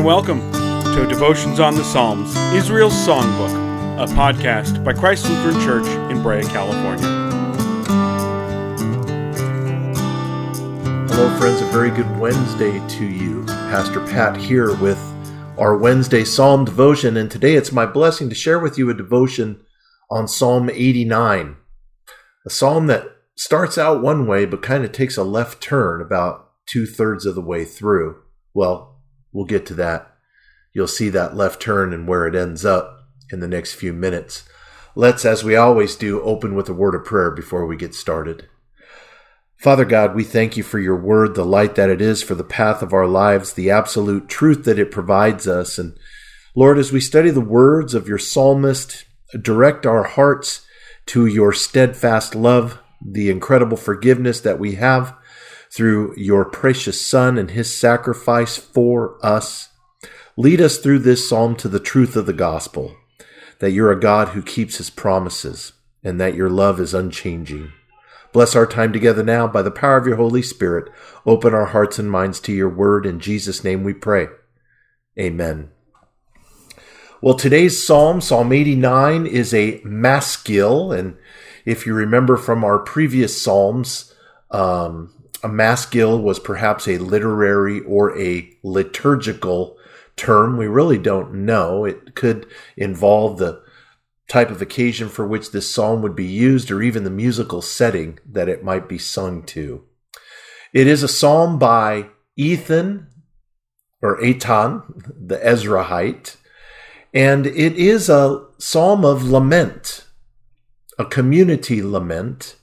and welcome to Devotions on the Psalms, Israel's Songbook, a podcast by Christ Lutheran Church in Brea, California. Hello, friends. A very good Wednesday to you. Pastor Pat here with our Wednesday Psalm devotion, and today it's my blessing to share with you a devotion on Psalm 89, a psalm that starts out one way but kind of takes a left turn about two thirds of the way through. Well, we'll get to that. You'll see that left turn and where it ends up in the next few minutes. Let's, as we always do, open with a word of prayer before we get started. Father God, we thank you for your word, the light that it is for the path of our lives, the absolute truth that it provides us. And Lord, as we study the words of your psalmist, direct our hearts to your steadfast love, the incredible forgiveness that we have through your precious Son and his sacrifice for us. Lead us through this psalm to the truth of the gospel, that you're a God who keeps his promises and that your love is unchanging. Bless our time together now by the power of your Holy Spirit. Open our hearts and minds to your word. In Jesus' name we pray. Amen. Well, today's psalm, Psalm 89, is a maskil. And if you remember from our previous psalms, um, a maskil was perhaps a literary or a liturgical term. We really don't know. It could involve the type of occasion for which this psalm would be used or even the musical setting that it might be sung to. It is a psalm by Ethan or Etan, the Ezrahite, and it is a psalm of lament, a community lament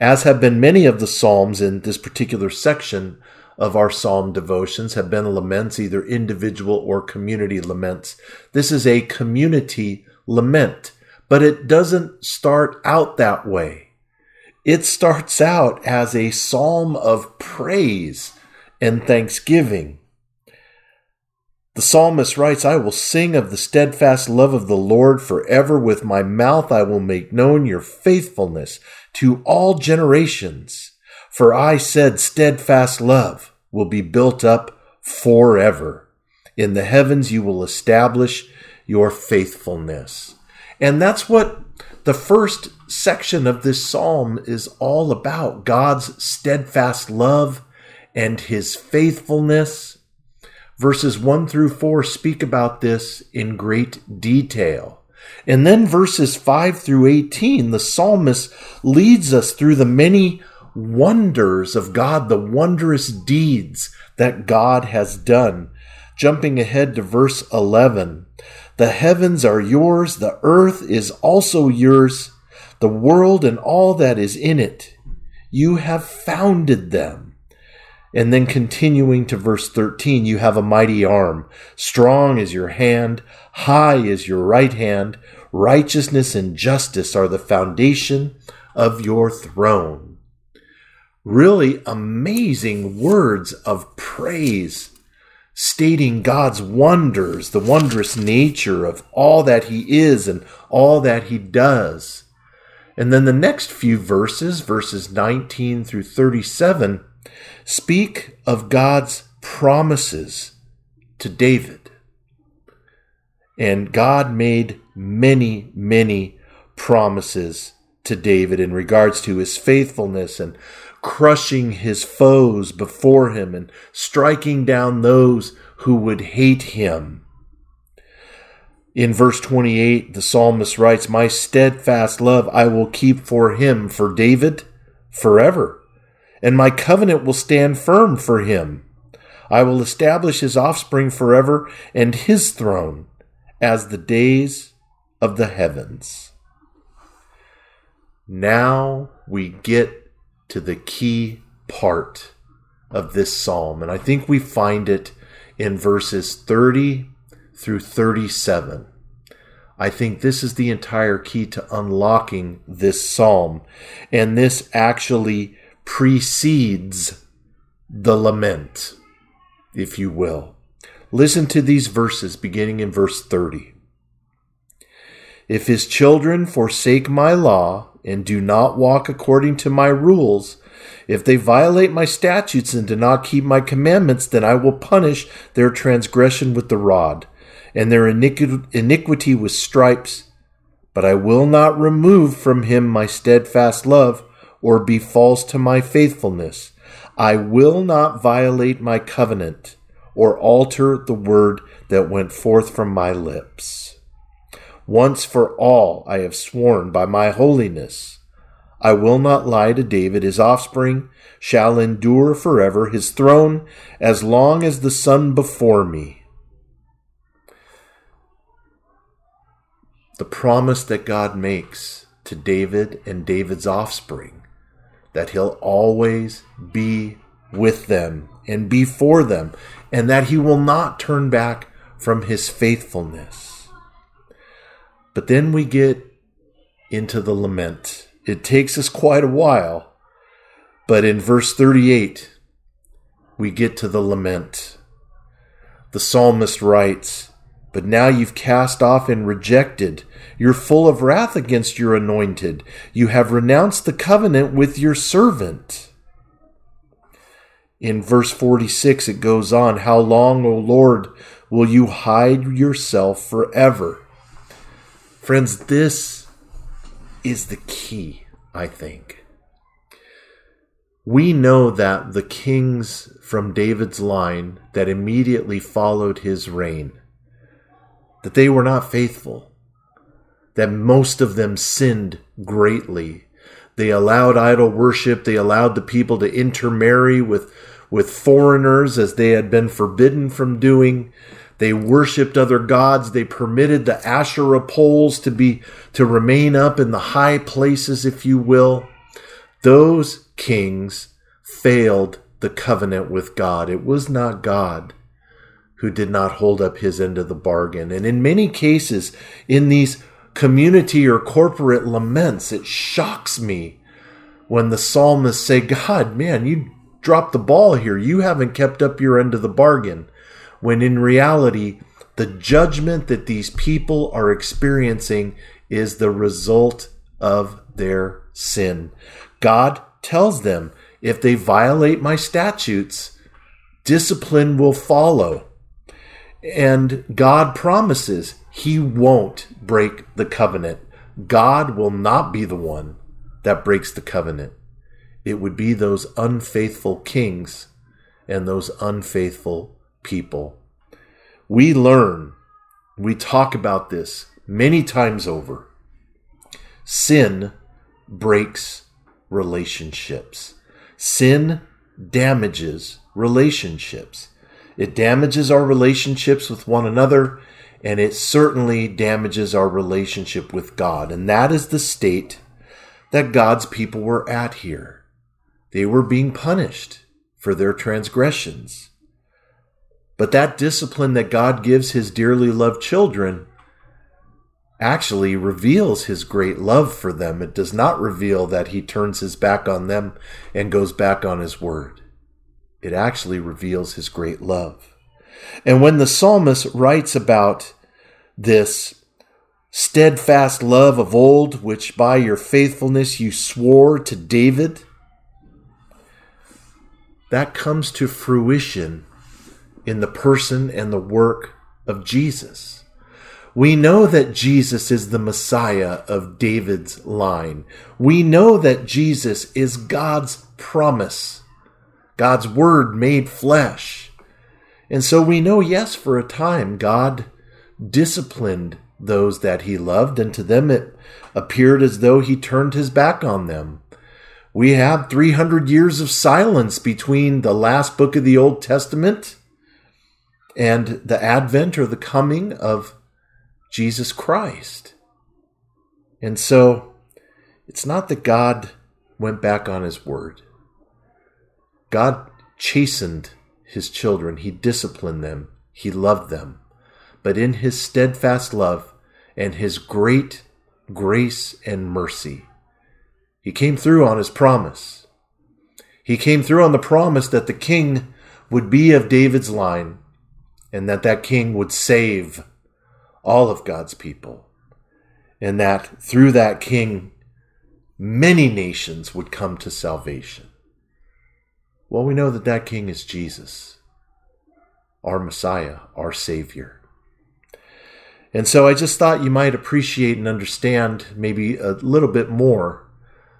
as have been many of the Psalms in this particular section of our Psalm devotions, have been laments, either individual or community laments. This is a community lament, but it doesn't start out that way. It starts out as a psalm of praise and thanksgiving. The psalmist writes, I will sing of the steadfast love of the Lord forever. With my mouth I will make known your faithfulness to all generations. For I said, steadfast love will be built up forever. In the heavens you will establish your faithfulness. And that's what the first section of this psalm is all about God's steadfast love and his faithfulness Verses 1 through 4 speak about this in great detail. And then verses 5 through 18, the psalmist leads us through the many wonders of God, the wondrous deeds that God has done. Jumping ahead to verse 11 The heavens are yours, the earth is also yours, the world and all that is in it. You have founded them. And then continuing to verse 13, you have a mighty arm. Strong is your hand, high is your right hand. Righteousness and justice are the foundation of your throne. Really amazing words of praise, stating God's wonders, the wondrous nature of all that He is and all that He does. And then the next few verses, verses 19 through 37, speak of God's promises to David. And God made many, many promises to David in regards to his faithfulness and crushing his foes before him and striking down those who would hate him. In verse 28, the psalmist writes, My steadfast love I will keep for him, for David, forever and my covenant will stand firm for him. I will establish his offspring forever and his throne as the days of the heavens. Now we get to the key part of this psalm, and I think we find it in verses 30 through 37. I think this is the entire key to unlocking this psalm, and this actually precedes the lament, if you will. Listen to these verses beginning in verse 30. If his children forsake my law and do not walk according to my rules, If they violate my statutes and do not keep my commandments, then I will punish their transgression with the rod, and their iniquity with stripes. But I will not remove from him my steadfast love, or be false to my faithfulness. I will not violate my covenant, or alter the word that went forth from my lips. Once for all I have sworn by my holiness I will not lie to David. His offspring shall endure forever, his throne as long as the sun before me. The promise that God makes to David and David's offspring that he'll always be with them and be for them, and that he will not turn back from his faithfulness. But then we get into the lament it takes us quite a while, but in verse 38, we get to the lament. The psalmist writes, But now you've cast off and rejected. You're full of wrath against your anointed. You have renounced the covenant with your servant. In verse 46, it goes on, How long, O Lord, will you hide yourself forever? Friends, this is the key, I think. We know that the kings from David's line that immediately followed his reign, that they were not faithful, that most of them sinned greatly. They allowed idol worship, they allowed the people to intermarry with, with foreigners as they had been forbidden from doing. They worshipped other gods. They permitted the Asherah poles to be to remain up in the high places, if you will. Those kings failed the covenant with God. It was not God who did not hold up his end of the bargain. And in many cases, in these community or corporate laments, it shocks me when the psalmists say, God, man, you dropped the ball here. You haven't kept up your end of the bargain when in reality, the judgment that these people are experiencing is the result of their sin. God tells them if they violate my statutes, discipline will follow. And God promises he won't break the covenant. God will not be the one that breaks the covenant. It would be those unfaithful kings and those unfaithful people. We learn, we talk about this many times over. Sin breaks relationships. Sin damages relationships. It damages our relationships with one another, and it certainly damages our relationship with God. And that is the state that God's people were at here. They were being punished for their transgressions. But that discipline that God gives his dearly loved children actually reveals his great love for them. It does not reveal that he turns his back on them and goes back on his word. It actually reveals his great love. And when the psalmist writes about this steadfast love of old, which by your faithfulness you swore to David, that comes to fruition in the person and the work of Jesus. We know that Jesus is the Messiah of David's line. We know that Jesus is God's promise, God's word made flesh. And so we know, yes, for a time, God disciplined those that he loved, and to them it appeared as though he turned his back on them. We have 300 years of silence between the last book of the Old Testament and the advent or the coming of Jesus Christ. And so it's not that God went back on his word. God chastened his children, he disciplined them, he loved them. But in his steadfast love and his great grace and mercy, he came through on his promise. He came through on the promise that the king would be of David's line and that that king would save all of God's people, and that through that king, many nations would come to salvation. Well, we know that that king is Jesus, our Messiah, our Savior. And so I just thought you might appreciate and understand maybe a little bit more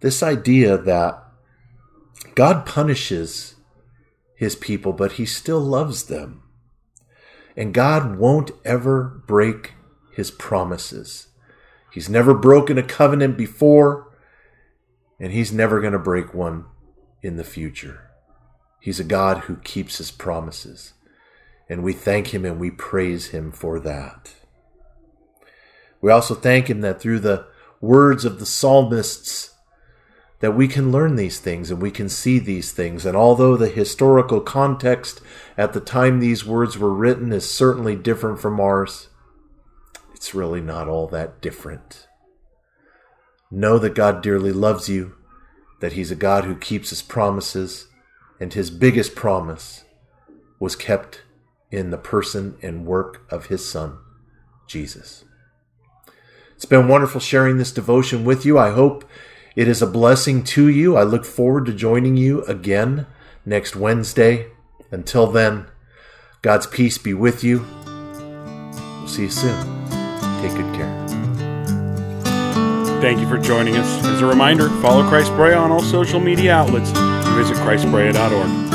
this idea that God punishes his people, but he still loves them. And God won't ever break his promises. He's never broken a covenant before, and he's never going to break one in the future. He's a God who keeps his promises. And we thank him and we praise him for that. We also thank him that through the words of the psalmists that we can learn these things and we can see these things. And although the historical context at the time these words were written is certainly different from ours, it's really not all that different. Know that God dearly loves you, that He's a God who keeps His promises, and His biggest promise was kept in the person and work of His Son, Jesus. It's been wonderful sharing this devotion with you. I hope it is a blessing to you. I look forward to joining you again next Wednesday. Until then, God's peace be with you. We'll see you soon. Take good care. Thank you for joining us. As a reminder, follow Christ Brea on all social media outlets visit christbrea.org.